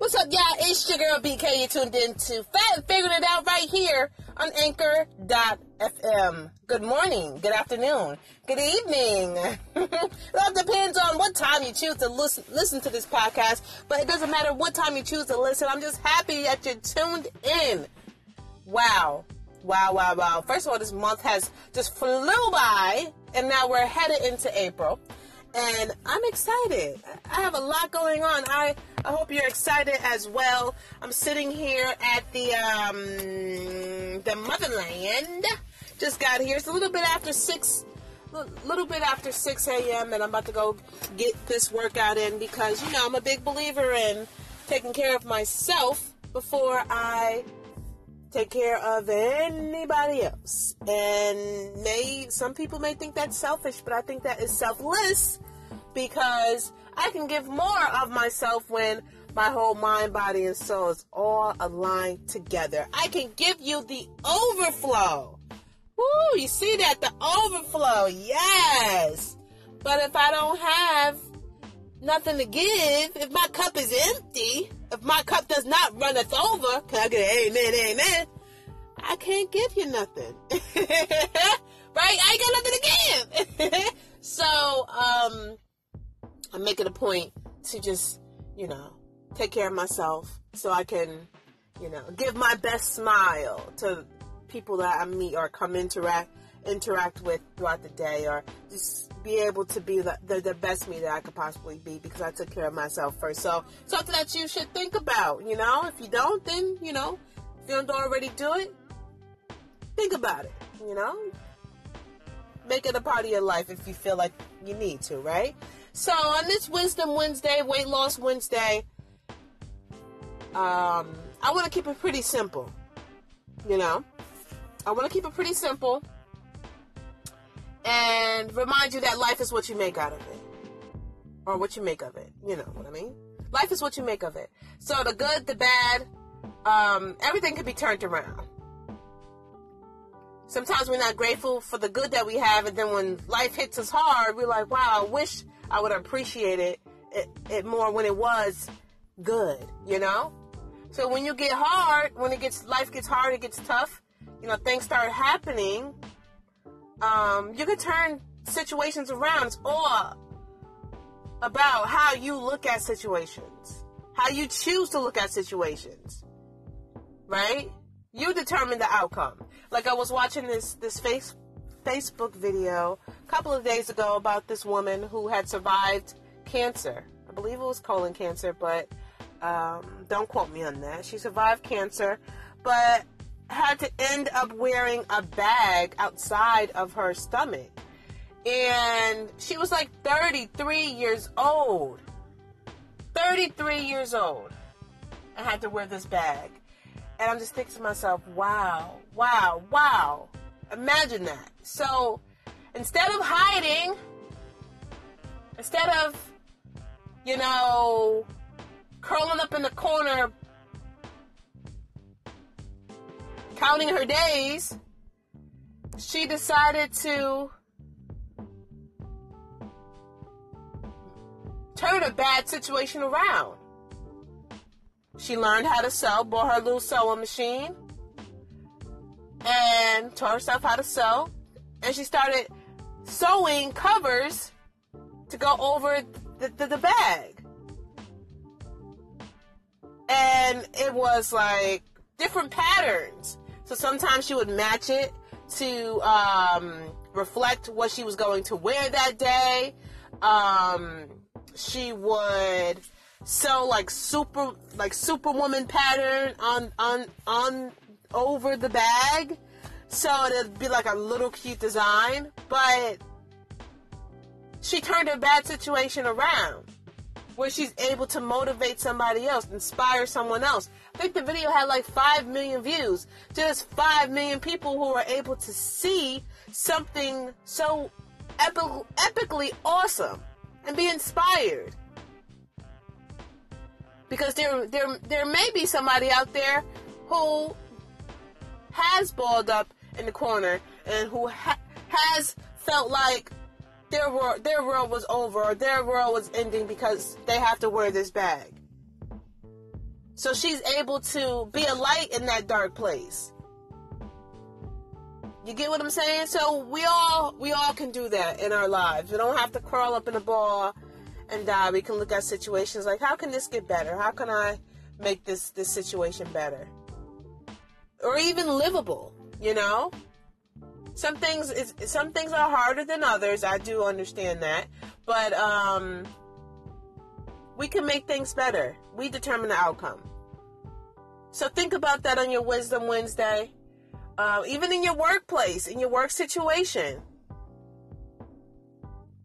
What's up, y'all? It's your girl BK. You tuned in to Fat Figuring It Out right here on Anchor.fm. Good morning, good afternoon, good evening. it all depends on what time you choose to listen, listen to this podcast, but it doesn't matter what time you choose to listen. I'm just happy that you're tuned in. Wow. Wow, wow, wow. First of all, this month has just flew by, and now we're headed into April and I'm excited. I have a lot going on. I, I hope you're excited as well. I'm sitting here at the um, the motherland. Just got here. It's a little bit after six, little bit after six a.m. and I'm about to go get this workout in because you know I'm a big believer in taking care of myself before I take care of anybody else. And may some people may think that's selfish, but I think that is selfless because I can give more of myself when my whole mind, body, and soul is all aligned together. I can give you the overflow. Woo, you see that? The overflow. Yes. But if I don't have nothing to give, if my cup is empty, if my cup does not runneth over, can I get an amen, amen? I can't give you nothing. right? I ain't got nothing to give. so, um, I'm making a point to just, you know, take care of myself so I can, you know, give my best smile to people that I meet or come interact interact with throughout the day or just be able to be the, the, the, best me that I could possibly be because I took care of myself first. So something that you should think about, you know, if you don't, then, you know, if you don't already do it, think about it, you know, make it a part of your life if you feel like you need to, right? So on this Wisdom Wednesday, Weight Loss Wednesday, um, I want to keep it pretty simple, you know, I want to keep it pretty simple and remind you that life is what you make out of it. Or what you make of it. You know what I mean? Life is what you make of it. So the good, the bad, um, everything can be turned around. Sometimes we're not grateful for the good that we have, and then when life hits us hard, we're like, wow, I wish I would appreciate it, it, it more when it was good, you know? So when you get hard, when it gets life gets hard, it gets tough, you know, things start happening um, you can turn situations around. All about how you look at situations, how you choose to look at situations, right? You determine the outcome. Like I was watching this this face Facebook video a couple of days ago about this woman who had survived cancer. I believe it was colon cancer, but um, don't quote me on that. She survived cancer, but had to end up wearing a bag outside of her stomach. And she was like 33 years old. 33 years old. I had to wear this bag. And I'm just thinking to myself, wow, wow, wow. Imagine that. So instead of hiding, instead of, you know, curling up in the corner counting her days, she decided to turn a bad situation around. She learned how to sew, bought her little sewing machine, and taught herself how to sew. And she started sewing covers to go over the, the, the bag. And it was like different patterns. So sometimes she would match it to um, reflect what she was going to wear that day. Um, she would sew like super like superwoman pattern on on on over the bag so it'd be like a little cute design but she turned her bad situation around where she's able to motivate somebody else inspire someone else I think the video had like 5 million views. Just 5 million people who were able to see something so epic, epically awesome and be inspired. Because there, there, there may be somebody out there who has balled up in the corner and who ha- has felt like their world, their world was over or their world was ending because they have to wear this bag. So she's able to be a light in that dark place. You get what I'm saying? So we all we all can do that in our lives. We don't have to crawl up in a ball and die. We can look at situations like how can this get better? How can I make this this situation better? Or even livable, you know? Some things is some things are harder than others. I do understand that. But um we can make things better. We determine the outcome. So think about that on your Wisdom Wednesday. Uh, even in your workplace, in your work situation.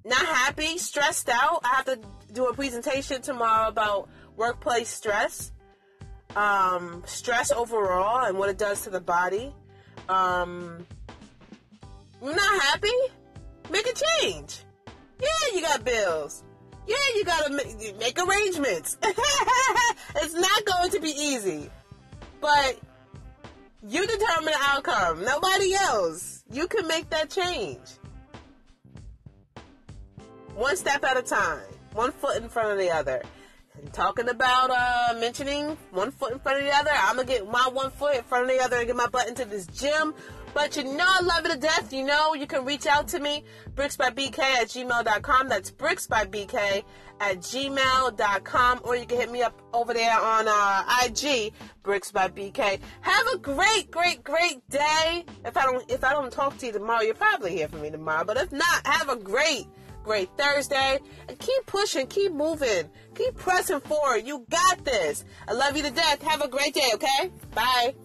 Not happy, stressed out. I have to do a presentation tomorrow about workplace stress, um, stress overall, and what it does to the body. Um, not happy? Make a change. Yeah, you got bills. Yeah, you gotta make, make arrangements. it's not going to be easy, but you determine the outcome. Nobody else. You can make that change. One step at a time. One foot in front of the other. Talking about uh, mentioning one foot in front of the other, I'm gonna get my one foot in front of the other and get my butt into this gym. But you know I love it to death. You know you can reach out to me, bricksbybk at gmail.com. That's bricksbybk at gmail.com. Or you can hit me up over there on uh, IG, Bricks by BK. Have a great, great, great day. If I don't if I don't talk to you tomorrow, you'll probably hear from me tomorrow. But if not, have a great great Thursday. And keep pushing, keep moving, keep pressing forward. You got this. I love you to death. Have a great day, okay? Bye.